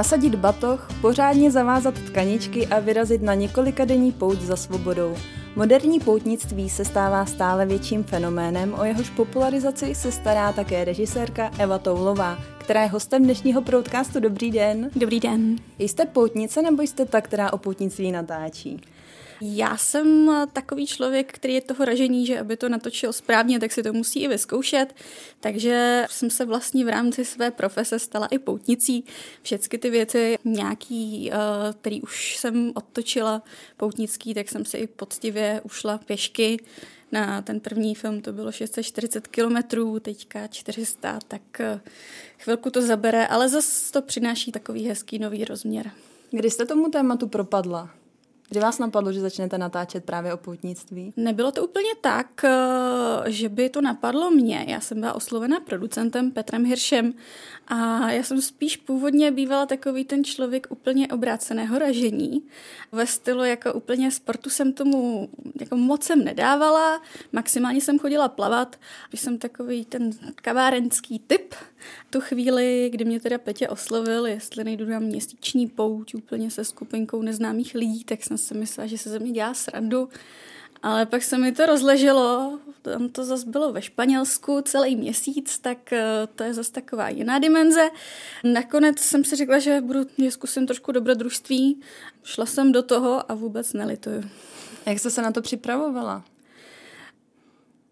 Nasadit batoh, pořádně zavázat tkaničky a vyrazit na několika denní pouť za svobodou. Moderní poutnictví se stává stále větším fenoménem, o jehož popularizaci se stará také režisérka Eva Toulová, která je hostem dnešního podcastu. Dobrý den. Dobrý den. Jste poutnice nebo jste ta, která o poutnictví natáčí? Já jsem takový člověk, který je toho ražení, že aby to natočil správně, tak si to musí i vyzkoušet. Takže jsem se vlastně v rámci své profese stala i poutnicí. Všechny ty věci, nějaký, eh, který už jsem odtočila poutnický, tak jsem si i poctivě ušla pěšky. Na ten první film to bylo 640 kilometrů, teďka 400, tak eh, chvilku to zabere, ale zase to přináší takový hezký nový rozměr. Kdy jste tomu tématu propadla? Kdy vás napadlo, že začnete natáčet právě o poutnictví? Nebylo to úplně tak, eh, že by to napadlo mě. Já jsem byla oslovena producentem Petrem Hiršem a já jsem spíš původně bývala takový ten člověk úplně obráceného ražení. Ve stylu jako úplně sportu jsem tomu jako moc jsem nedávala, maximálně jsem chodila plavat, když jsem takový ten kavárenský typ. Tu chvíli, kdy mě teda Petě oslovil, jestli nejdu na měsíční pouť úplně se skupinkou neznámých lidí, tak jsem si myslela, že se ze mě dělá srandu. Ale pak se mi to rozleželo, tam to zase bylo ve Španělsku celý měsíc, tak eh, to je zase taková jiná dimenze. Nakonec jsem si řekla, že, budu, že zkusím trošku dobrodružství. Šla jsem do toho a vůbec nelituju. Jak jste se na to připravovala?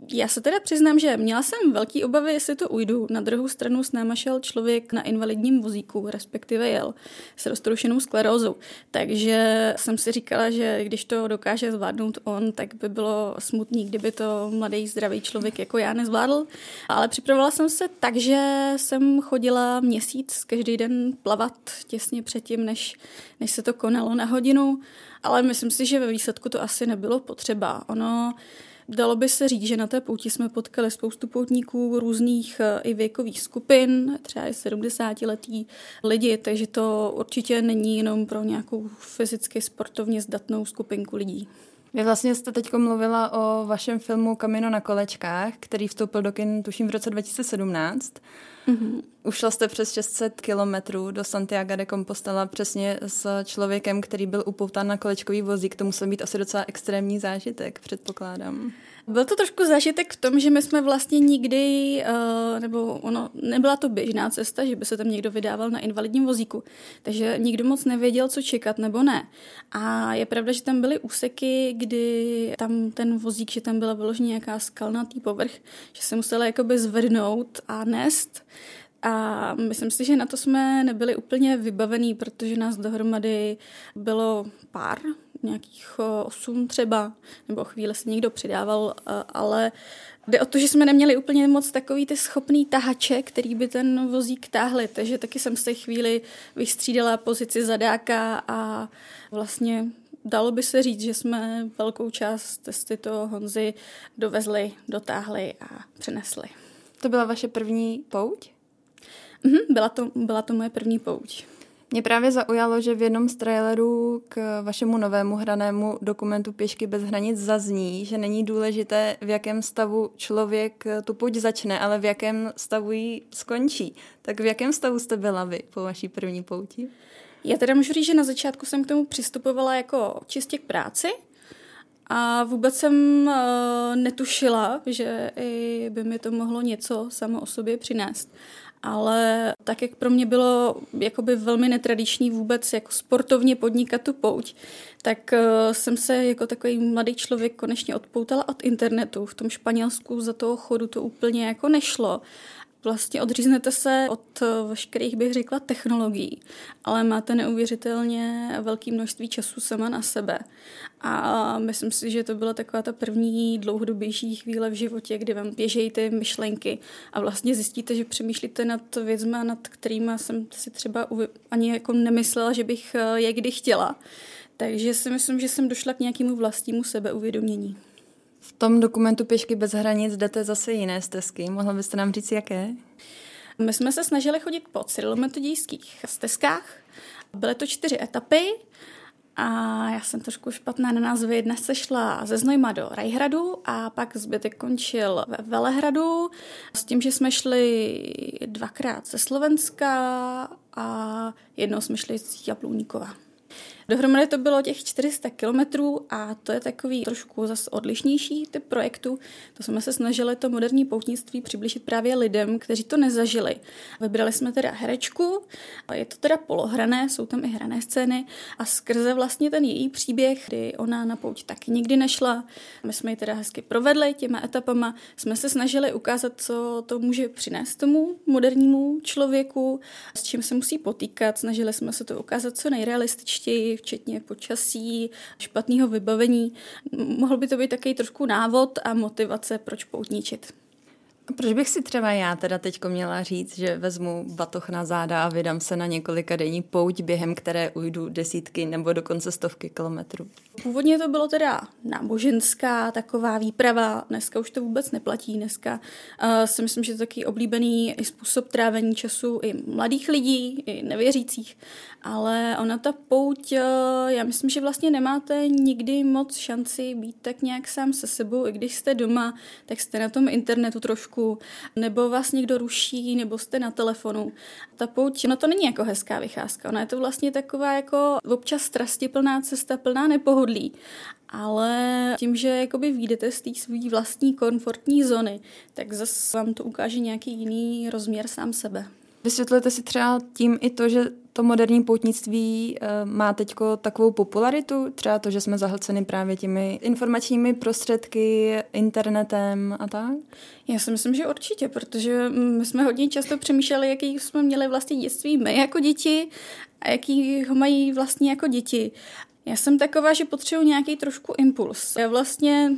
Já se teda přiznám, že měla jsem velký obavy, jestli to ujdu. Na druhou stranu s náma šel člověk na invalidním vozíku, respektive jel s roztroušenou sklerózou. Takže jsem si říkala, že když to dokáže zvládnout on, tak by bylo smutný, kdyby to mladý zdravý člověk jako já nezvládl. Ale připravovala jsem se tak, že jsem chodila měsíc každý den plavat těsně předtím, než, než se to konalo na hodinu. Ale myslím si, že ve výsledku to asi nebylo potřeba. Ono Dalo by se říct, že na té pouti jsme potkali spoustu poutníků různých eh, i věkových skupin, třeba i 70-letí lidi, takže to určitě není jenom pro nějakou fyzicky sportovně zdatnou skupinku lidí. Vy vlastně jste teď mluvila o vašem filmu Kamino na kolečkách, který vstoupil do kin, tuším, v roce 2017. Mm-hmm. Ušla jste přes 600 kilometrů do Santiago de Compostela přesně s člověkem, který byl upoután na kolečkový vozík. To musel být asi docela extrémní zážitek, předpokládám. Byl to trošku zážitek v tom, že my jsme vlastně nikdy, uh, nebo ono, nebyla to běžná cesta, že by se tam někdo vydával na invalidním vozíku, takže nikdo moc nevěděl, co čekat nebo ne. A je pravda, že tam byly úseky, kdy tam ten vozík, že tam byla vyloženě nějaká skalnatý povrch, že se musela jakoby zvednout a nést. A myslím si, že na to jsme nebyli úplně vybavení, protože nás dohromady bylo pár, nějakých osm třeba, nebo chvíli se někdo přidával, ale jde o to, že jsme neměli úplně moc takový ty schopný tahače, který by ten vozík táhli, takže taky jsem se chvíli vystřídala pozici zadáka a vlastně dalo by se říct, že jsme velkou část testy toho Honzy dovezli, dotáhli a přenesli. To byla vaše první pouť? Mhm, byla, to, byla to moje první pouť. Mě právě zaujalo, že v jednom z trailerů k vašemu novému hranému dokumentu Pěšky bez hranic zazní, že není důležité, v jakém stavu člověk tu pouť začne, ale v jakém stavu ji skončí. Tak v jakém stavu jste byla vy po vaší první pouti? Já teda můžu říct, že na začátku jsem k tomu přistupovala jako čistě k práci, a vůbec jsem uh, netušila, že i by mi to mohlo něco samo o sobě přinést ale tak, jak pro mě bylo jakoby velmi netradiční vůbec jako sportovně podnikat tu pouť, tak uh, jsem se jako takový mladý člověk konečně odpoutala od internetu. V tom Španělsku za toho chodu to úplně jako nešlo. Vlastně odříznete se od veškerých, bych řekla, technologií, ale máte neuvěřitelně velké množství času sama na sebe. A myslím si, že to byla taková ta první dlouhodobější chvíle v životě, kdy vám běžejí ty myšlenky a vlastně zjistíte, že přemýšlíte nad věcmi, nad kterými jsem si třeba ani jako nemyslela, že bych je kdy chtěla. Takže si myslím, že jsem došla k nějakému vlastnímu sebeuvědomění. V tom dokumentu Pěšky bez hranic jdete zase jiné stezky. Mohla byste nám říct, jaké? My jsme se snažili chodit po cyrilometodějských stezkách. Byly to čtyři etapy A já jsem trošku špatná na názvy. Dnes se šla ze Znojma do Rajhradu a pak zbytek končil ve Velehradu s tím, že jsme šli dvakrát ze Slovenska a jednou jsme šli z Jablůníkova. Dohromady to bylo těch 400 kilometrů a to je takový trošku zase odlišnější typ projektu. To jsme se snažili to moderní poutnictví přiblížit právě lidem, kteří to nezažili. Vybrali jsme teda herečku, je to teda polohrané, jsou tam i hrané scény a skrze vlastně ten její příběh, kdy ona na pouť taky nikdy nešla, my jsme ji teda hezky provedli těma etapama, jsme se snažili ukázat, co to může přinést tomu modernímu člověku, s čím se musí potýkat, snažili jsme se to ukázat co nejrealističtěji, včetně počasí, špatného vybavení. Mohl by to být takový trošku návod a motivace, proč poutničit. Proč bych si třeba já teda teďko měla říct, že vezmu batoh na záda a vydám se na několika denní pouť, během které ujdu desítky nebo dokonce stovky kilometrů? Původně to bylo teda náboženská taková výprava, dneska už to vůbec neplatí. Dneska uh, si myslím, že to je taky oblíbený i způsob trávení času i mladých lidí, i nevěřících. Ale ona ta pouť, uh, já myslím, že vlastně nemáte nikdy moc šanci být tak nějak sám se sebou, i když jste doma, tak jste na tom internetu trošku, nebo vás někdo ruší, nebo jste na telefonu. Ta pouť, no to není jako hezká vycházka, ona je to vlastně taková jako občas strastiplná cesta, plná nepohody pohodlí. Ale tím, že jakoby výjdete z té své vlastní komfortní zóny, tak zase vám to ukáže nějaký jiný rozměr sám sebe. Vysvětlujete si třeba tím i to, že to moderní poutnictví uh, má teď takovou popularitu, třeba to, že jsme zahlceni právě těmi informačními prostředky, internetem a tak? Já si myslím, že určitě, protože my jsme hodně často přemýšleli, jaký jsme měli vlastně dětství my jako děti a jaký ho mají vlastně jako děti. Já jsem taková, že potřebuji nějaký trošku impuls. Já vlastně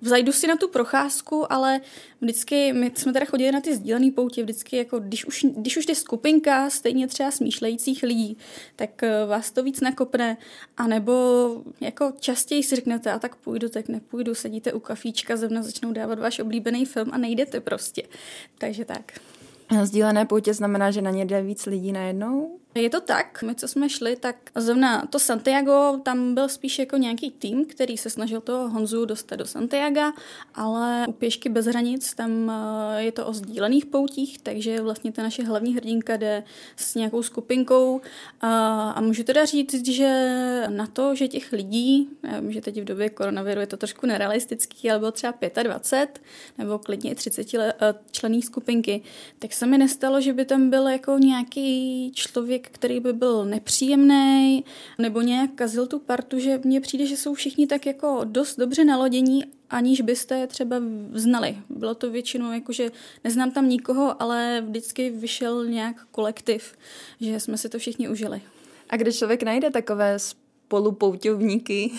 zajdu si na tu procházku, ale vždycky, my jsme teda chodili na ty sdílené poutě, vždycky jako, když už, když už je skupinka stejně třeba smýšlejících lidí, tak eh, vás to víc nakopne, anebo jako častěji si řeknete, a tak půjdu, tak nepůjdu, sedíte u kafíčka, zrovna začnou dávat váš oblíbený film a nejdete prostě. Takže tak. Sdílené poutě znamená, že na ně jde víc lidí najednou? Je to tak, my co jsme šli, tak zrovna to Santiago, tam byl spíš jako nějaký tým, který se snažil toho Honzu dostat do Santiago, ale u Pěšky bez hranic tam eh, je to o sdílených poutích, takže vlastně ta naše hlavní hrdinka jde s nějakou skupinkou. A, a můžu teda říct, že na to, že těch lidí, já vím, že teď v době koronaviru je to trošku nerealistický, ale bylo třeba 25 nebo klidně i 30 eh, člených skupinky, tak se mi nestalo, že by tam byl jako nějaký člověk, člověk, který by byl nepříjemný nebo nějak kazil tu partu, že mně přijde, že jsou všichni tak jako dost dobře nalodění, aniž byste je třeba znali. Bylo to většinou jako, že neznám tam nikoho, ale vždycky vyšel nějak kolektiv, že jsme si to všichni užili. A kde člověk najde takové spolupouťovníky?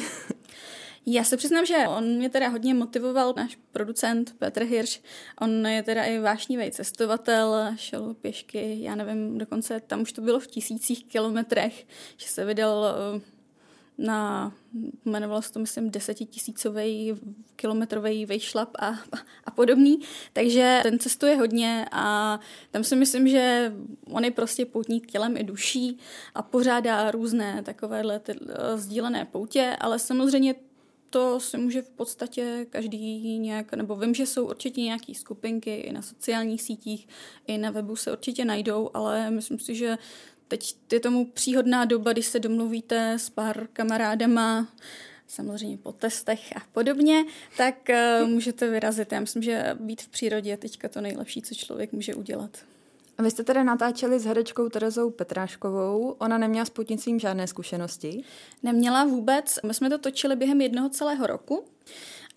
Já se přiznám, že on mě teda hodně motivoval, náš producent Petr Hirsch. On je teda i vášnivý cestovatel, šel pěšky, já nevím, dokonce tam už to bylo v tisících kilometrech, že se vydal eh, na, jmenovalo se to, myslím, desetitisícový kilometrový vejšlap a, a podobný. Takže ten cestuje hodně a tam si myslím, že on je prostě poutník tělem i duší a pořádá různé takovéhle ty, uh, sdílené poutě, ale samozřejmě to si může v podstatě každý nějak, nebo vím, že jsou určitě nějaké skupinky i na sociálních sítích, i na webu se určitě najdou, ale myslím si, že teď je tomu příhodná doba, když se domluvíte s pár kamarádama, samozřejmě po testech a podobně, tak uh, můžete vyrazit. Já myslím, že být v přírodě je teďka to nejlepší, co člověk může udělat. Vy jste tedy natáčeli s herečkou Terezou Petráškovou. Ona neměla s putnictvím žádné zkušenosti? Neměla vůbec. My jsme to točili během jednoho celého roku.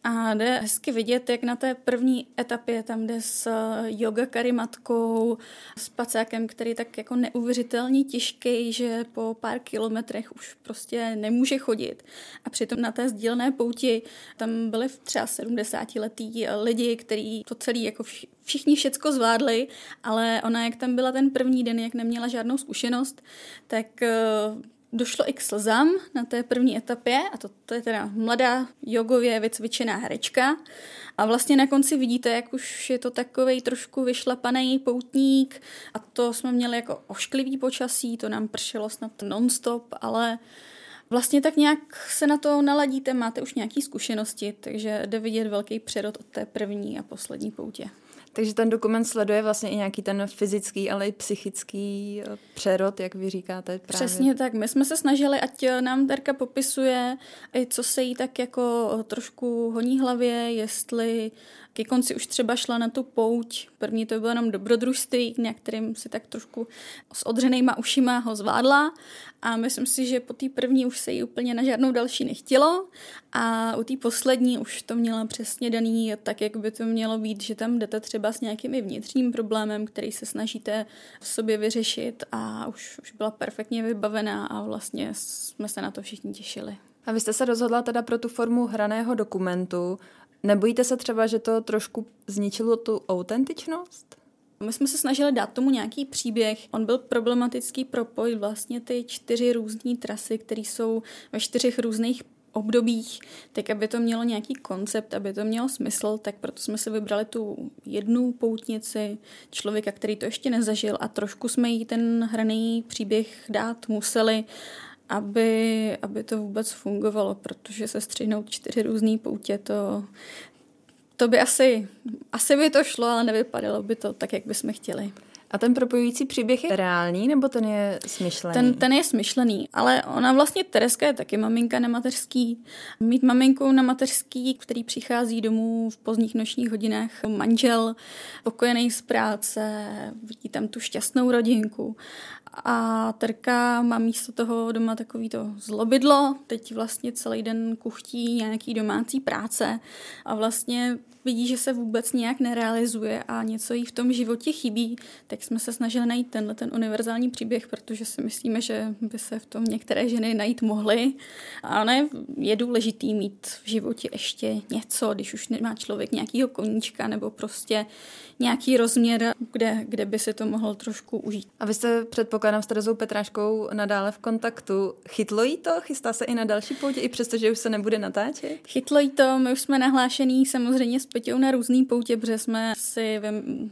A jde hezky vidět, jak na té první etapě tam jde s eh, yoga karimatkou, s pacákem, který tak jako neuvěřitelně těžký, že po pár kilometrech už prostě nemůže chodit. A přitom na té sdílené pouti tam byly třeba 70 letý lidi, kteří to celý jako všichni všecko zvládli, ale ona, jak tam byla ten první den, jak neměla žádnou zkušenost, tak eh, došlo i k slzám na té první etapě, a to, to je teda mladá jogově vycvičená herečka. A vlastně na konci vidíte, jak už je to takový trošku vyšlapaný poutník a to jsme měli jako ošklivý počasí, to nám pršelo snad nonstop, ale Vlastně tak nějak se na to naladíte, máte už nějaké zkušenosti, takže jde vidět velký přerod od té první a poslední poutě. Takže ten dokument sleduje vlastně i nějaký ten fyzický, ale i psychický eh, přerod, jak vy říkáte. Právě. Přesně tak. My jsme se snažili, ať eh, nám Terka popisuje, co se jí tak jako eh, trošku honí hlavě, jestli ke konci už třeba šla na tu pouť. První to bylo jenom dobrodružství, na kterým si tak trošku s odřenýma ušima ho zvládla a myslím si, že po té první už se jí úplně na žádnou další nechtělo a u té poslední už to měla přesně daný tak, jak by to mělo být, že tam jdete třeba s nějakým i vnitřním problémem, který se snažíte v sobě vyřešit a už, už byla perfektně vybavená a vlastně jsme se na to všichni těšili. A vy jste se rozhodla teda pro tu formu hraného dokumentu. Nebojíte se třeba, že to trošku zničilo tu autentičnost? My jsme se snažili dát tomu nějaký příběh. On byl problematický propojit vlastně ty čtyři různé trasy, které jsou ve čtyřech různých obdobích, tak aby to mělo nějaký koncept, aby to mělo smysl, tak proto jsme si vybrali tu jednu poutnici člověka, který to ještě nezažil a trošku jsme jí ten hraný příběh dát museli, aby, aby to vůbec fungovalo, protože se střihnout čtyři různé poutě, to, to by asi, asi by to šlo, ale nevypadalo by to tak, jak bychom chtěli. A ten propojující příběh je reálný, nebo ten je smyšlený? Ten, ten je smyšlený, ale ona vlastně, Tereska je taky maminka na mateřský. Mít maminku na mateřský, který přichází domů v pozdních nočních hodinách, manžel, pokojený z práce, vidí tam tu šťastnou rodinku a Terka má místo toho doma takový to zlobidlo, teď vlastně celý den kuchtí nějaký domácí práce a vlastně vidí, že se vůbec nějak nerealizuje a něco jí v tom životě chybí, tak jsme se snažili najít tenhle ten univerzální příběh, protože si myslíme, že by se v tom některé ženy najít mohly. A ne, je důležitý mít v životě ještě něco, když už nemá člověk nějakýho koníčka nebo prostě nějaký rozměr, kde, kde by si to mohl trošku užít. A vy jste předpokládám s Terezou Petráškou nadále v kontaktu. Chytlo jí to? Chystá se i na další poutě, i přesto, že už se nebude natáčet? Chytlo jí to, my už jsme nahlášený samozřejmě s Peťou na různý poutě, protože jsme si,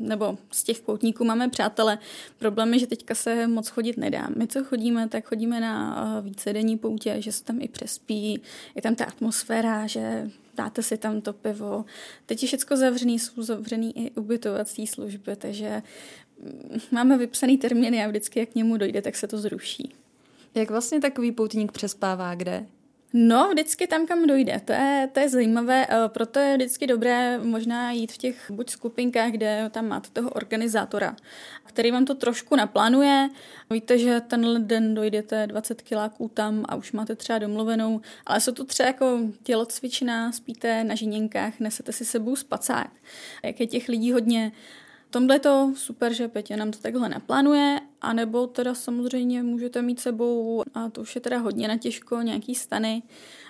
nebo z těch poutníků máme přátele. Problém je, že teďka se moc chodit nedá. My, co chodíme, tak chodíme na eh, vícedenní poutě, že se tam i přespí, je tam ta atmosféra, že dáte si tam to pivo. Teď je všechno zavřený, jsou zavřený i ubytovací služby, takže máme vypsaný termíny a vždycky, jak k němu dojde, tak se to zruší. Jak vlastně takový poutník přespává kde? No, vždycky tam, kam dojde. To je, to je zajímavé, eh, proto je vždycky dobré možná jít v těch buď skupinkách, kde tam máte toho organizátora, který vám to trošku naplánuje. Víte, že tenhle den dojdete 20 kiláků tam a už máte třeba domluvenou, ale jsou to třeba jako tělocvičná, spíte na žiněnkách, nesete si sebou spacák. Jak je těch lidí hodně, tomhle je to super, že Petě nám to takhle naplánuje, anebo teda samozřejmě můžete mít sebou, a to už je teda hodně na těžko, nějaký stany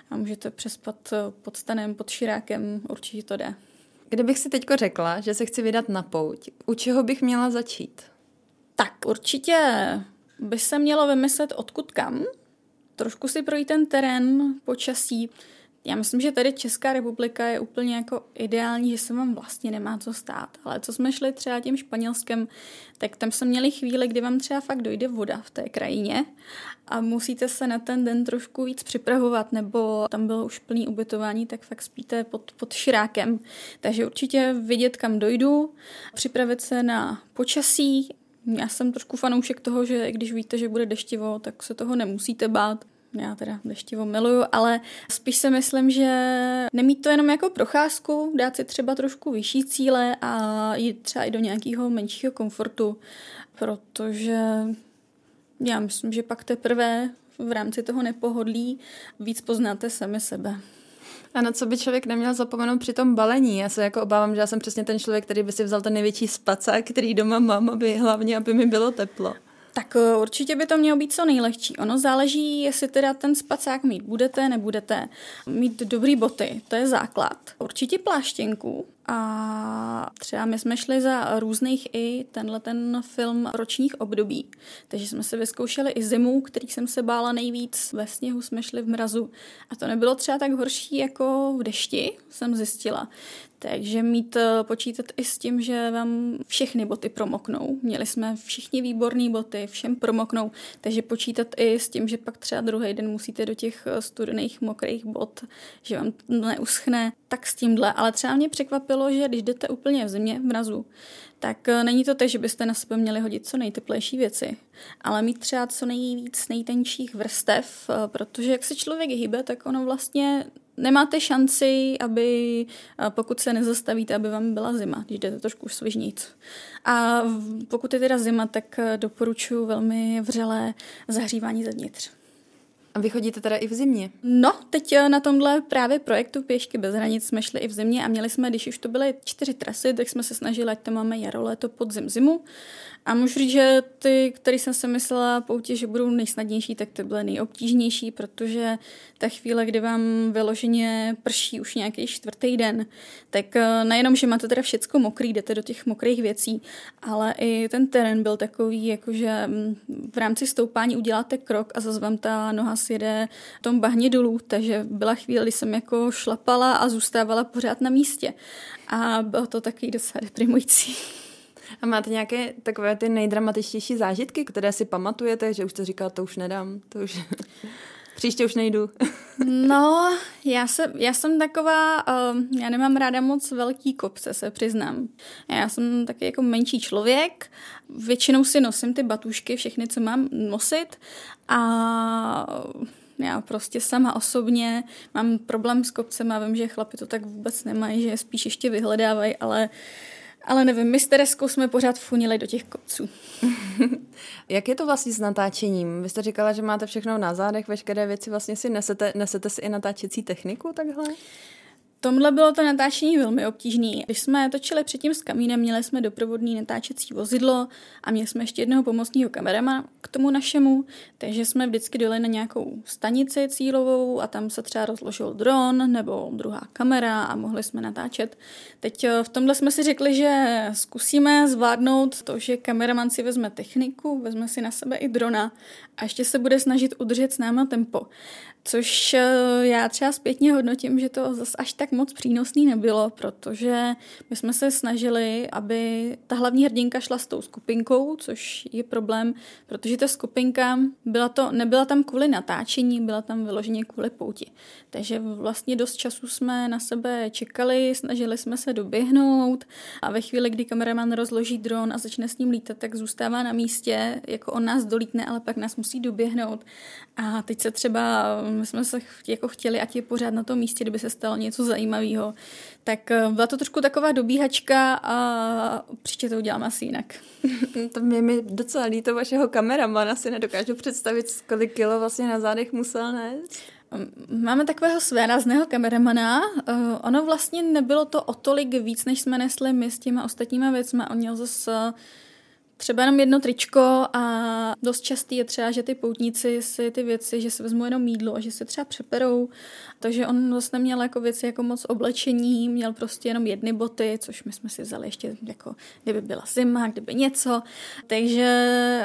a můžete přespat pod stanem, pod širákem, určitě to jde. Kdybych si teďko řekla, že se chci vydat na pouť, u čeho bych měla začít? Tak určitě by se mělo vymyslet odkud kam, trošku si projít ten terén, počasí, já myslím, že tady Česká republika je úplně jako ideální, že se vám vlastně nemá co stát. Ale co jsme šli třeba tím Španělskem, tak tam jsme měli chvíli, kdy vám třeba fakt dojde voda v té krajině a musíte se na ten den trošku víc připravovat, nebo tam bylo už plný ubytování, tak fakt spíte pod, pod širákem. Takže určitě vidět, kam dojdu, připravit se na počasí, já jsem trošku fanoušek toho, že když víte, že bude deštivo, tak se toho nemusíte bát já teda deštivo miluju, ale spíš si myslím, že nemít to jenom jako procházku, dát si třeba trošku vyšší cíle a jít třeba i do nějakého menšího komfortu, protože já myslím, že pak teprve v rámci toho nepohodlí víc poznáte sami sebe. A na co by člověk neměl zapomenout při tom balení? Já se jako obávám, že já jsem přesně ten člověk, který by si vzal ten největší spacák, který doma mám, aby hlavně, aby mi bylo teplo. Tak eh, určitě by to mělo být co nejlehčí. Ono záleží, jestli teda ten spacák mít budete, nebudete. Mít dobrý boty, to je základ. Určitě pláštěnku, a třeba my jsme šli za různých i tenhle ten film ročních období. Takže jsme se vyzkoušeli i zimu, který jsem se bála nejvíc. Ve sněhu jsme šli v mrazu. A to nebylo třeba tak horší jako v dešti, jsem zjistila. Takže mít eh, počítat i s tím, že vám všechny boty promoknou. Měli jsme všichni výborné boty, všem promoknou, takže počítat i s tím, že pak třeba druhý den musíte do těch eh, studených mokrých bot, že vám neuschne, tak s tímhle. Ale třeba mě překvapilo, že když jdete úplně v zimě, v mrazu, tak eh, není to tak, že byste na sebe měli hodit co nejteplejší věci, ale mít třeba co nejvíc nejtenčích vrstev, protože jak se člověk hýbe, tak ono vlastně nemáte šanci, aby pokud se nezastavíte, aby vám byla zima, když jdete trošku svižnit. A pokud je teda zima, tak eh, doporučuji velmi vřelé zahřívání zevnitř. A vy chodíte teda i v zimě? No, teď eh, na tomhle právě projektu Pěšky bez hranic jsme šli i v zimě a měli jsme, když už to byly čtyři trasy, tak jsme se snažili, ať tam máme jaro, léto, podzim, zimu. A můžu říct, že ty, které jsem si myslela poutě, že budou nejsnadnější, tak ty byly nejobtížnější, protože ta chvíle, kdy vám vyloženě prší už nějaký čtvrtý den, tak eh, nejenom, že máte teda všecko mokrý, jdete do těch mokrých věcí, ale i ten terén byl takový, jakože mm, v rámci stoupání uděláte krok a zase vám ta noha sjede v tom bahně dolů, takže byla chvíle, kdy jsem jako šlapala a zůstávala pořád na místě. A bylo to takový docela deprimující. A máte nějaké takové ty nejdramatičtější zážitky, které si pamatujete, že už jste říkal, to už nedám, to už... Příště už nejdu. no, já, se, já jsem taková, uh, já nemám ráda moc velký kopce, se přiznám. Já jsem taky jako menší člověk, většinou si nosím ty batušky, všechny, co mám nosit a já prostě sama osobně mám problém s kopcem a vím, že chlapi to tak vůbec nemají, že spíš ještě vyhledávají, ale ale nevím, my s Tereskou jsme pořád funili do těch kopců. Jak je to vlastně s natáčením? Vy jste říkala, že máte všechno na zádech, veškeré věci vlastně si nesete, nesete si i natáčecí techniku takhle? Tomhle bylo to natáčení velmi obtížné. Když jsme točili předtím s kamínem, měli jsme doprovodný natáčecí vozidlo a měli jsme ještě jednoho pomocného kamerama k tomu našemu, takže jsme vždycky dali na nějakou stanici cílovou a tam se třeba rozložil dron nebo druhá kamera a mohli jsme natáčet. Teď eh, v tomhle jsme si řekli, že zkusíme zvládnout to, že kameraman si vezme techniku, vezme si na sebe i drona a ještě se bude snažit udržet s náma tempo. Což eh, já třeba zpětně hodnotím, že to zase až tak moc přínosný nebylo, protože my jsme se snažili, aby ta hlavní hrdinka šla s tou skupinkou, což je problém, protože ta skupinka byla to, nebyla tam kvůli natáčení, byla tam vyloženě kvůli pouti. Takže vlastně dost času jsme na sebe čekali, snažili jsme se doběhnout a ve chvíli, kdy kameraman rozloží dron a začne s ním lítat, tak zůstává na místě, jako on nás dolítne, ale pak nás musí doběhnout. A teď se třeba my jsme se jako chtěli, ať je pořád na tom místě, kdyby se stalo něco zajímavého. Tak eh, byla to trošku taková dobíhačka a příště to udělám asi jinak. to mě mi docela líto vašeho kameramana, si nedokážu představit, kolik kilo vlastně na zádech musel nést. Máme takového svérázného kameramana. Uh, ono vlastně nebylo to o tolik víc, než jsme nesli my s těma ostatníma věcmi. On měl zase třeba jenom jedno tričko a dost častý je třeba, že ty poutníci si ty věci, že si vezmou jenom mídlo a že se třeba přeperou. Takže on vlastně neměl jako věci jako moc oblečení, měl prostě jenom jedny boty, což my jsme si vzali ještě jako, kdyby byla zima, kdyby něco. Takže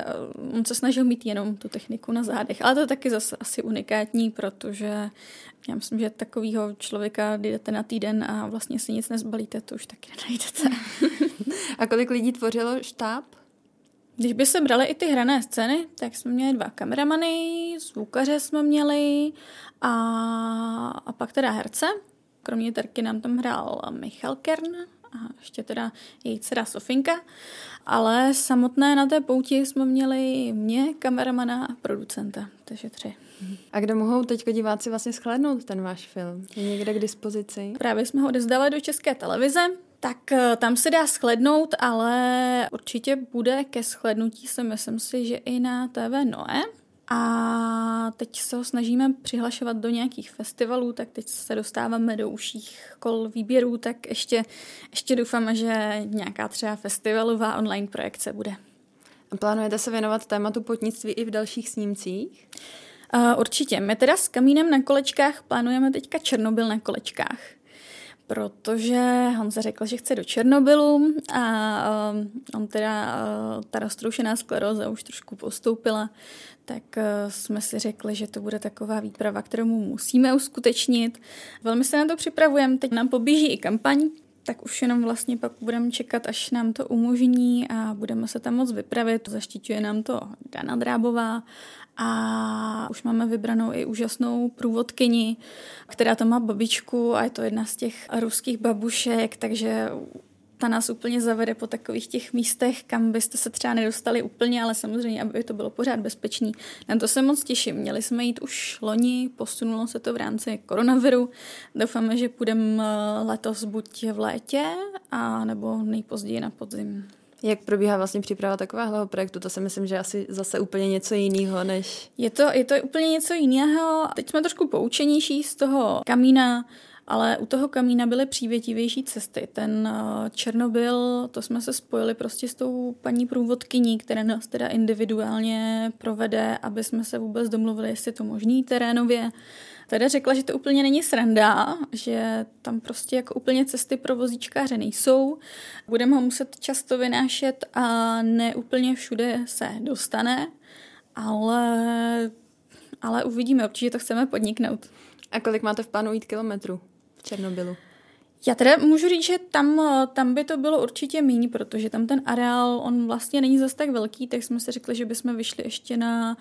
eh, on se snažil mít jenom tu techniku na zádech. Ale to je taky zase asi unikátní, protože já myslím, že takového člověka, jdete na týden a vlastně si nic nezbalíte, to už taky nenajdete. a kolik lidí tvořilo štáb? Když by se brali i ty hrané scény, tak jsme měli dva kameramany, zvukaře jsme měli a, a pak teda herce. Kromě Terky nám tam hrál Michal Kern a ještě teda její dcera Sofinka. Ale samotné na té pouti jsme měli mě, kameramana a producenta, takže tři. A kde mohou teď diváci vlastně shlédnout ten váš film? Je někde k dispozici? Právě jsme ho odezdali do České televize, tak eh, tam se dá shlednout, ale určitě bude ke shlednutí se myslím si, že i na TV Noe. A teď se ho snažíme přihlašovat do nějakých festivalů, tak teď se dostáváme do užších kol výběrů, tak ještě, ještě doufáme, že nějaká třeba festivalová online projekce bude. A plánujete se věnovat tématu potnictví i v dalších snímcích? Uh, určitě. My teda s Kamínem na kolečkách plánujeme teďka Černobyl na kolečkách protože on se řekl, že chce do Černobylu a uh, on teda, uh, ta roztroušená skleróza už trošku postoupila, tak uh, jsme si řekli, že to bude taková výprava, kterou musíme uskutečnit. Velmi se na to připravujeme, teď nám poběží i kampaň, tak už jenom vlastně pak budeme čekat, až nám to umožní a budeme se tam moc vypravit. Zaštiťuje nám to Dana Drábová a už máme vybranou i úžasnou průvodkyni, která to má babičku a je to jedna z těch ruských babušek, takže ta nás úplně zavede po takových těch místech, kam byste se třeba nedostali úplně, ale samozřejmě, aby to bylo pořád bezpečný. Na to se moc těším. Měli jsme jít už loni, posunulo se to v rámci koronaviru. Doufáme, že půjdeme eh, letos buď v létě, a nebo nejpozději na podzim. Jak probíhá vlastně příprava takového projektu? To si myslím, že asi zase úplně něco jiného, než... Je to, je to úplně něco jiného. Teď jsme trošku poučenější z toho kamína, ale u toho kamína byly přívětivější cesty. Ten eh, Černobyl, to jsme se spojili prostě s tou paní průvodkyní, která nás teda individuálně provede, aby jsme se vůbec domluvili, jestli to možný terénově. Teda řekla, že to úplně není sranda, že tam prostě jako úplně cesty pro vozíčkáře nejsou. Budeme ho muset často vynášet a ne úplně všude se dostane, ale, ale uvidíme, určitě to chceme podniknout. A kolik máte v plánu jít kilometrů v Černobylu? Já teda můžu říct, že tam, tam by to bylo určitě méně, protože tam ten areál, on vlastně není zase tak velký, tak jsme si řekli, že bychom vyšli ještě na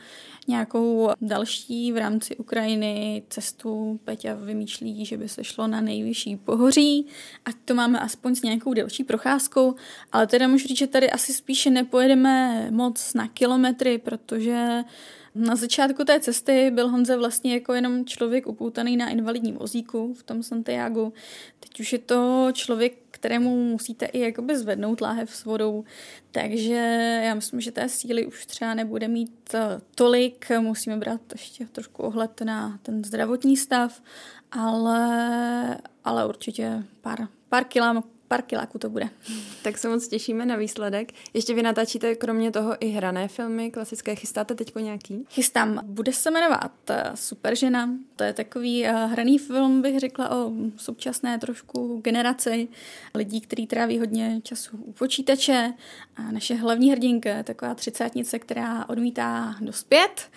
nějakou další v rámci Ukrajiny cestu. Peťa vymýšlí, že by se šlo na nejvyšší pohoří a to máme aspoň s nějakou delší procházkou, ale teda můžu říct, že tady asi spíše nepojedeme moc na kilometry, protože na začátku té cesty byl Honza vlastně jako jenom člověk upoutaný na invalidní vozíku v tom Santiago. Teď už je to člověk, kterému musíte i jakoby zvednout láhev s vodou, takže já myslím, že té síly už třeba nebude mít eh, tolik, musíme brát ještě trošku ohled na ten zdravotní stav, ale, ale určitě pár, pár kilám, pár kiláků to bude. Tak se moc těšíme na výsledek. Ještě vy natáčíte kromě toho i hrané filmy klasické. Chystáte teď nějaký? Chystám. Bude se jmenovat eh, Super žena. To je takový uh, hraný film, bych řekla, o současné trošku generaci lidí, kteří tráví hodně času u počítače. A naše hlavní hrdinka je taková třicátnice, která odmítá dospět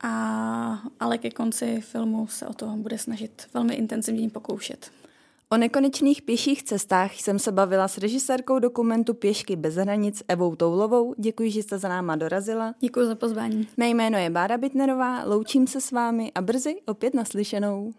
a, ale ke konci filmu se o to bude snažit velmi intenzivně pokoušet. O nekonečných pěších cestách jsem se bavila s režisérkou dokumentu Pěšky bez hranic Evou Toulovou. Děkuji, že jste za náma dorazila. Děkuji za pozvání. Mé jméno je Bára Bitnerová, loučím se s vámi a brzy opět naslyšenou.